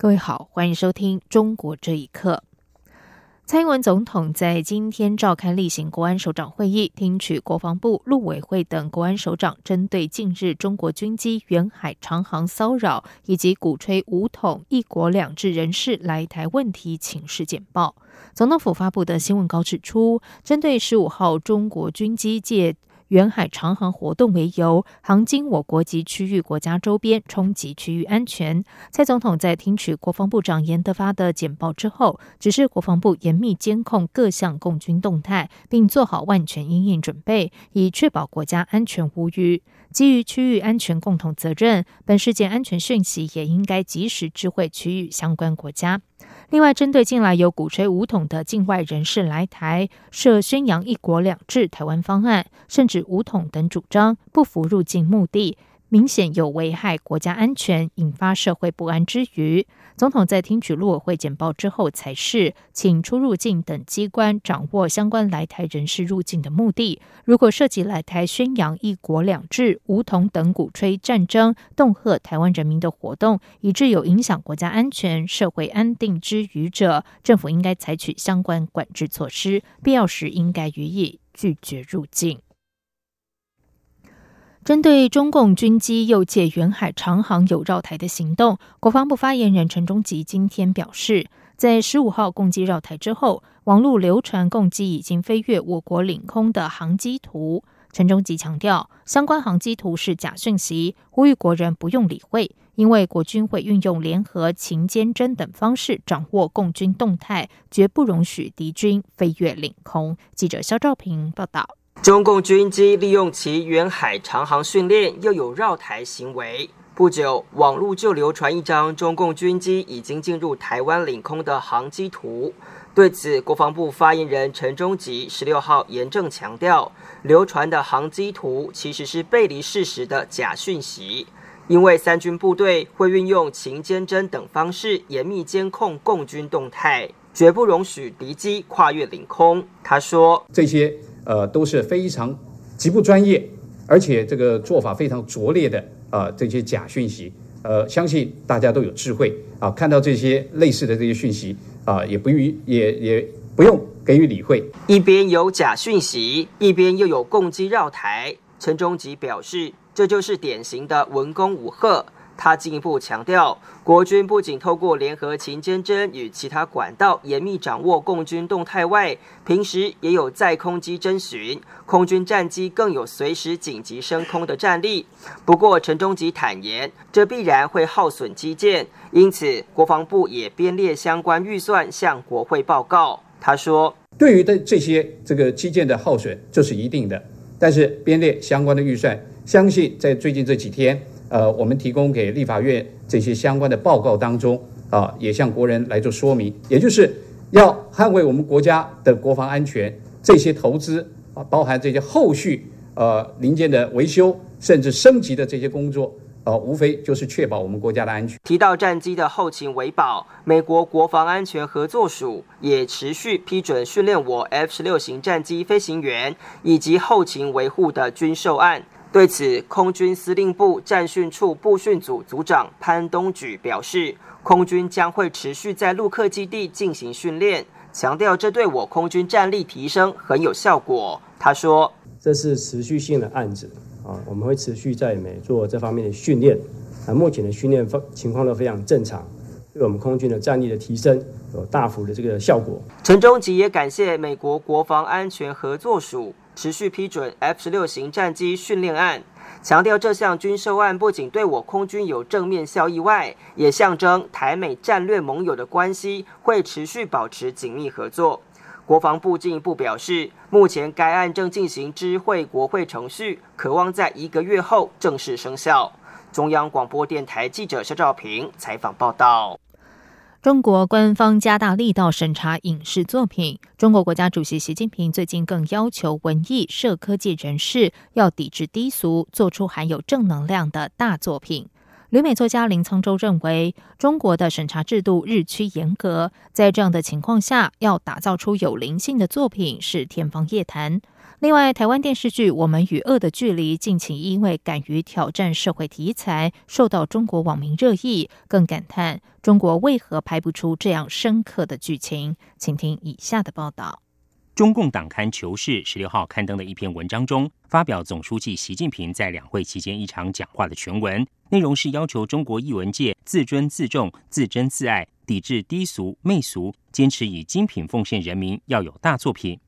各位好，欢迎收听《中国这一刻》。蔡英文总统在今天召开例行国安首长会议，听取国防部、陆委会等国安首长针对近日中国军机远海长航骚扰以及鼓吹武统、一国两制人士来台问题请示简报。总统府发布的新闻稿指出，针对十五号中国军机借远海长航活动为由，航经我国及区域国家周边，冲击区域安全。蔡总统在听取国防部长严德发的简报之后，指示国防部严密监控各项共军动态，并做好万全应应准备，以确保国家安全无虞。基于区域安全共同责任，本事件安全讯息也应该及时知会区域相关国家。另外，针对近来有鼓吹武统的境外人士来台，设宣扬“一国两制”台湾方案，甚至武统等主张，不符入境目的。明显有危害国家安全、引发社会不安之余，总统在听取陆委会简报之后，才是请出入境等机关掌握相关来台人士入境的目的。如果涉及来台宣扬“一国两制”、武统等鼓吹战争、恫吓台湾人民的活动，以致有影响国家安全、社会安定之余者，政府应该采取相关管制措施，必要时应该予以拒绝入境。针对中共军机又借远海长航有绕台的行动，国防部发言人陈忠吉今天表示，在十五号共机绕台之后，网络流传共机已经飞越我国领空的航机图。陈忠吉强调，相关航机图是假讯息，呼吁国人不用理会，因为国军会运用联合、勤监侦等方式掌握共军动态，绝不容许敌军飞越领空。记者肖兆平报道。中共军机利用其远海长航训练，又有绕台行为。不久，网络就流传一张中共军机已经进入台湾领空的航机图。对此，国防部发言人陈忠吉十六号严正强调，流传的航机图其实是背离事实的假讯息。因为三军部队会运用勤监侦等方式严密监控共军动态，绝不容许敌机跨越领空。他说：“这些。”呃，都是非常极不专业，而且这个做法非常拙劣的啊，这些假讯息，呃，相信大家都有智慧啊，看到这些类似的这些讯息啊，也不予也也不用给予理会。一边有假讯息，一边又有共机绕台，陈忠吉表示，这就是典型的文攻武吓。他进一步强调，国军不仅透过联合勤监侦与其他管道严密掌握共军动态外，平时也有在空机侦巡，空军战机更有随时紧急升空的战力。不过，陈忠吉坦言，这必然会耗损基建，因此国防部也编列相关预算向国会报告。他说：“对于的这些这个基建的耗损，这是一定的，但是编列相关的预算，相信在最近这几天。”呃，我们提供给立法院这些相关的报告当中啊，也向国人来做说明，也就是要捍卫我们国家的国防安全，这些投资啊，包含这些后续呃零件的维修甚至升级的这些工作，呃，无非就是确保我们国家的安全。提到战机的后勤维保，美国国防安全合作署也持续批准训练我 F 十六型战机飞行员以及后勤维护的军售案。对此，空军司令部战训处部训组组长潘东举表示，空军将会持续在陆客基地进行训练，强调这对我空军战力提升很有效果。他说：“这是持续性的案子啊，我们会持续在美做这方面的训练，啊，目前的训练方情况都非常正常，对我们空军的战力的提升有大幅的这个效果。”陈忠吉也感谢美国国防安全合作署。持续批准 F 十六型战机训练案，强调这项军售案不仅对我空军有正面效益外，也象征台美战略盟友的关系会持续保持紧密合作。国防部进一步表示，目前该案正进行知会国会程序，渴望在一个月后正式生效。中央广播电台记者肖兆平采访报道。中国官方加大力道审查影视作品。中国国家主席习近平最近更要求文艺、社科界人士要抵制低俗，做出含有正能量的大作品。旅美作家林沧洲认为，中国的审查制度日趋严格，在这样的情况下，要打造出有灵性的作品是天方夜谭。另外，台湾电视剧《我们与恶的距离》近期因为敢于挑战社会题材，受到中国网民热议，更感叹中国为何拍不出这样深刻的剧情。请听以下的报道：中共党刊《求是》十六号刊登的一篇文章中，发表总书记习近平在两会期间一场讲话的全文，内容是要求中国艺文界自尊自重、自珍自爱，抵制低俗媚俗，坚持以精品奉献人民，要有大作品。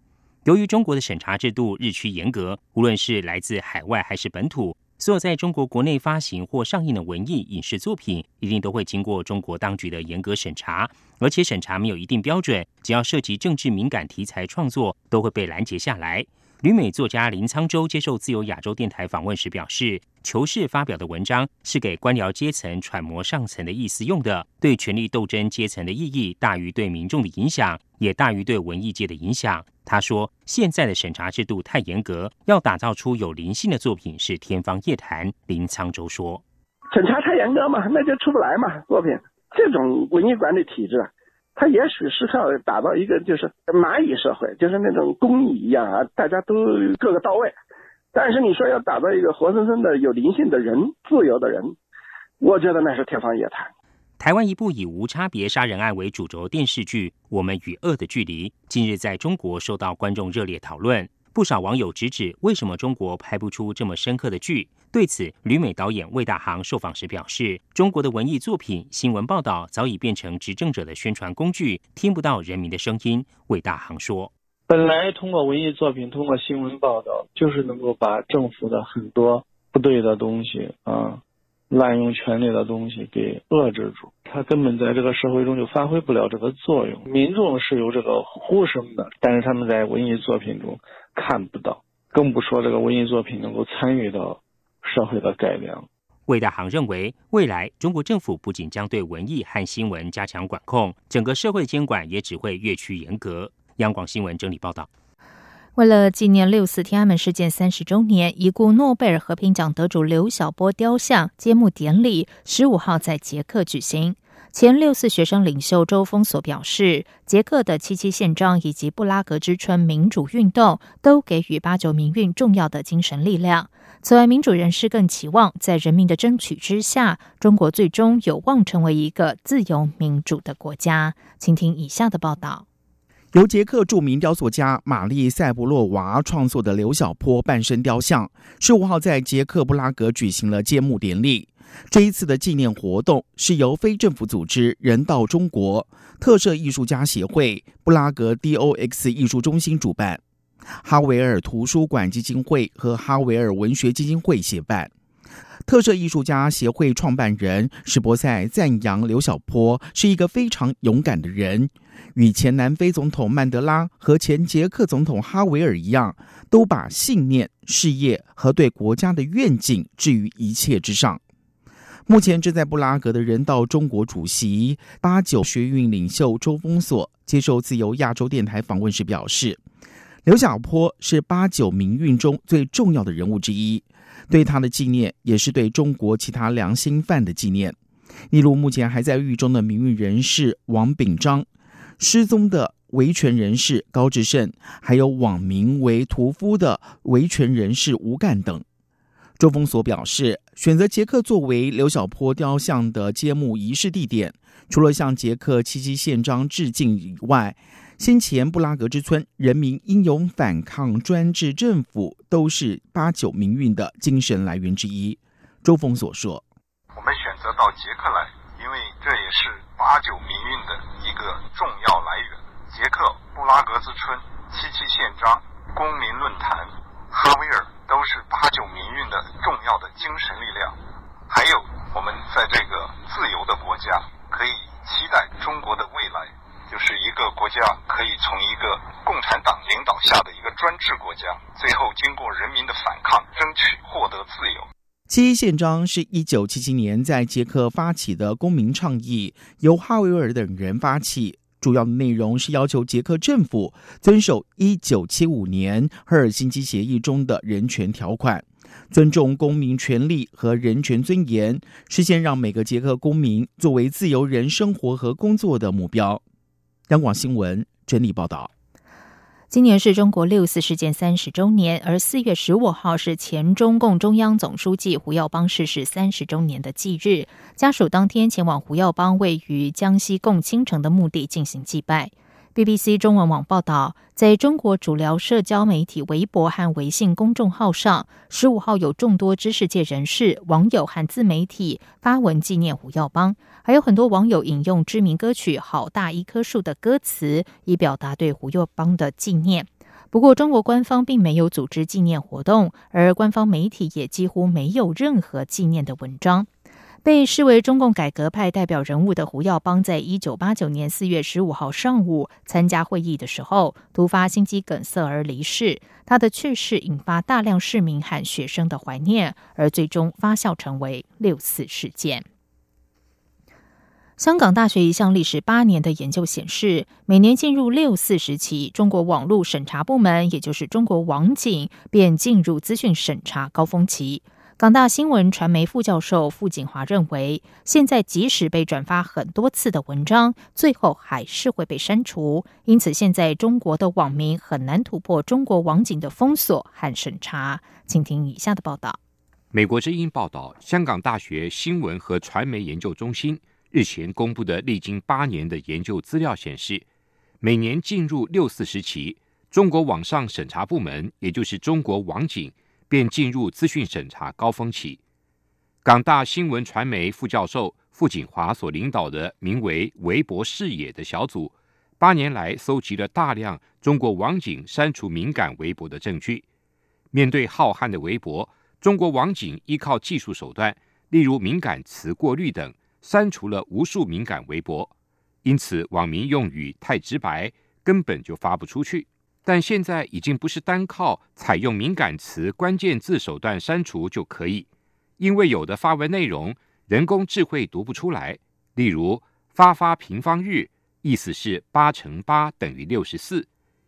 由于中国的审查制度日趋严格，无论是来自海外还是本土，所有在中国国内发行或上映的文艺影视作品，一定都会经过中国当局的严格审查，而且审查没有一定标准，只要涉及政治敏感题材创作，都会被拦截下来。旅美作家林沧洲接受自由亚洲电台访问时表示：“求是发表的文章是给官僚阶层揣摩上层的意思用的，对权力斗争阶层的意义大于对民众的影响，也大于对文艺界的影响。”他说：“现在的审查制度太严格，要打造出有灵性的作品是天方夜谭。”林沧洲说：“审查太严格嘛，那就出不来嘛作品。这种文艺管理体制。”它也许是靠打造一个就是蚂蚁社会，就是那种公蚁一样啊，大家都各个到位。但是你说要打造一个活生生的有灵性的人、自由的人，我觉得那是天方夜谭。台湾一部以无差别杀人案为主轴电视剧《我们与恶的距离》，近日在中国受到观众热烈讨论。不少网友直指，为什么中国拍不出这么深刻的剧？对此，旅美导演魏大航受访时表示：“中国的文艺作品、新闻报道早已变成执政者的宣传工具，听不到人民的声音。”魏大航说：“本来通过文艺作品、通过新闻报道，就是能够把政府的很多不对的东西啊。”滥用权力的东西给遏制住，他根本在这个社会中就发挥不了这个作用。民众是有这个呼声的，但是他们在文艺作品中看不到，更不说这个文艺作品能够参与到社会的改良。魏大航认为，未来中国政府不仅将对文艺和新闻加强管控，整个社会监管也只会越趋严格。央广新闻整理报道。为了纪念六四天安门事件三十周年，已故诺贝尔和平奖得主刘晓波雕像揭幕典礼十五号在捷克举行。前六四学生领袖周峰所表示，捷克的七七宪章以及布拉格之春民主运动都给予八九民运重要的精神力量。此外，民主人士更期望在人民的争取之下，中国最终有望成为一个自由民主的国家。请听以下的报道。由捷克著名雕塑家玛丽塞布洛娃创作的刘晓波半身雕像，十五号在捷克布拉格举行了揭幕典礼。这一次的纪念活动是由非政府组织人道中国特色艺术家协会、布拉格 DOX 艺术中心主办，哈维尔图书馆基金会和哈维尔文学基金会协办。特色艺术家协会创办人史博塞赞扬刘晓波是一个非常勇敢的人。与前南非总统曼德拉和前捷克总统哈维尔一样，都把信念、事业和对国家的愿景置于一切之上。目前正在布拉格的人道中国主席八九学运领袖周峰所接受自由亚洲电台访问时表示，刘晓波是八九民运中最重要的人物之一，对他的纪念也是对中国其他良心犯的纪念，例如目前还在狱中的名誉人士王炳章。失踪的维权人士高志胜，还有网名为“屠夫”的维权人士吴干等。周峰所表示，选择杰克作为刘晓波雕像的揭幕仪式地点，除了向杰克七七宪章致敬以外，先前布拉格之春人民英勇反抗专制政府，都是八九民运的精神来源之一。周峰所说：“我们选择到捷克来，因为这也是八九民运的。”一个重要来源，捷克布拉格之春、七七宪章、公民论坛、哈维尔都是八九民运的重要的精神力量。还有，我们在这个自由的国家，可以期待中国的未来，就是一个国家可以从一个共产党领导下的一个专制国家，最后经过人民的反抗，争取获得自由。七一宪章是一九七七年在捷克发起的公民倡议，由哈维尔等人发起。主要的内容是要求捷克政府遵守一九七五年赫尔辛基协议中的人权条款，尊重公民权利和人权尊严，实现让每个捷克公民作为自由人生活和工作的目标。香港新闻整理报道。今年是中国六四事件三十周年，而四月十五号是前中共中央总书记胡耀邦逝世三十周年的忌日。家属当天前往胡耀邦位于江西共青城的墓地进行祭拜。BBC 中文网报道，在中国主流社交媒体微博和微信公众号上，十五号有众多知识界人士、网友和自媒体发文纪念胡耀邦，还有很多网友引用知名歌曲《好大一棵树》的歌词，以表达对胡耀邦的纪念。不过，中国官方并没有组织纪念活动，而官方媒体也几乎没有任何纪念的文章。被视为中共改革派代表人物的胡耀邦，在一九八九年四月十五号上午参加会议的时候，突发心肌梗塞而离世。他的去世引发大量市民和学生的怀念，而最终发酵成为六四事件。香港大学一项历时八年的研究显示，每年进入六四时期，中国网络审查部门，也就是中国网警，便进入资讯审查高峰期。港大新闻传媒副教授傅景华认为，现在即使被转发很多次的文章，最后还是会被删除。因此，现在中国的网民很难突破中国网警的封锁和审查。请听以下的报道：美国之音报道，香港大学新闻和传媒研究中心日前公布的历经八年的研究资料显示，每年进入六四时期，中国网上审查部门，也就是中国网警。便进入资讯审查高峰期。港大新闻传媒副教授傅景华所领导的名为“微博视野”的小组，八年来搜集了大量中国网警删除敏感微博的证据。面对浩瀚的微博，中国网警依靠技术手段，例如敏感词过滤等，删除了无数敏感微博。因此，网民用语太直白，根本就发不出去。但现在已经不是单靠采用敏感词、关键字手段删除就可以，因为有的发文内容人工智慧读不出来。例如“发发平方日”意思是八乘八等于六十四，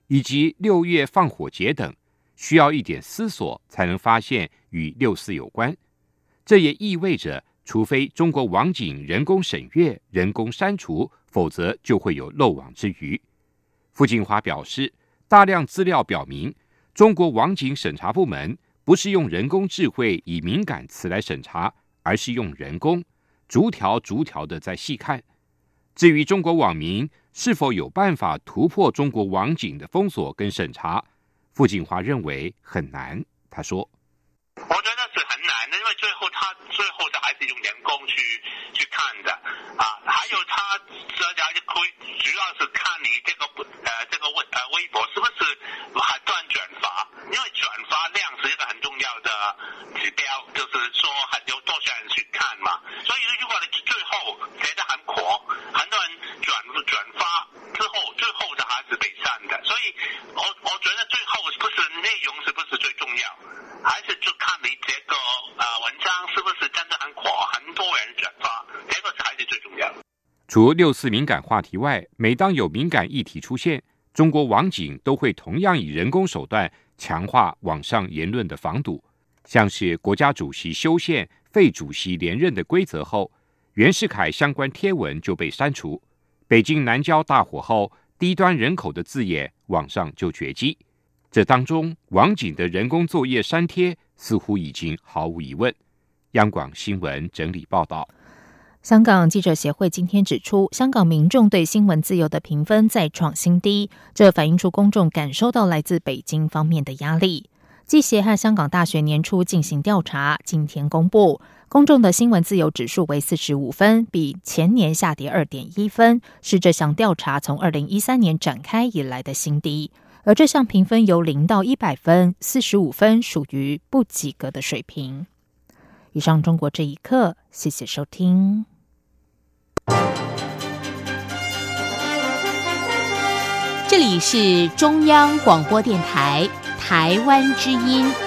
以及六月放火节等，需要一点思索才能发现与六四有关。这也意味着，除非中国网警人工审阅、人工删除，否则就会有漏网之鱼。傅锦华表示。大量资料表明，中国网警审查部门不是用人工智慧以敏感词来审查，而是用人工逐条逐条的在细看。至于中国网民是否有办法突破中国网警的封锁跟审查，傅锦华认为很难。他说。我觉得用人工去去看的啊，还有他大家就可以主要是看你这个呃这个微呃微博是不是还断转发，因为转发量是一个很重要的指标，就是说很有多少人去看嘛。所以如果你最后写的很火，很多人转转发之后，最后的还是被删的。所以我我觉得最后是不是内容是不是最重要，还是就除六四敏感话题外，每当有敏感议题出现，中国网警都会同样以人工手段强化网上言论的防堵。像是国家主席修宪废主席连任的规则后，袁世凯相关贴文就被删除；北京南郊大火后，低端人口的字眼网上就绝迹。这当中，网警的人工作业删帖似乎已经毫无疑问。央广新闻整理报道。香港记者协会今天指出，香港民众对新闻自由的评分再创新低，这反映出公众感受到来自北京方面的压力。记协和香港大学年初进行调查，今天公布，公众的新闻自由指数为四十五分，比前年下跌二点一分，是这项调查从二零一三年展开以来的新低。而这项评分由零到一百分，四十五分属于不及格的水平。以上，中国这一刻，谢谢收听。这里是中央广播电台台湾之音。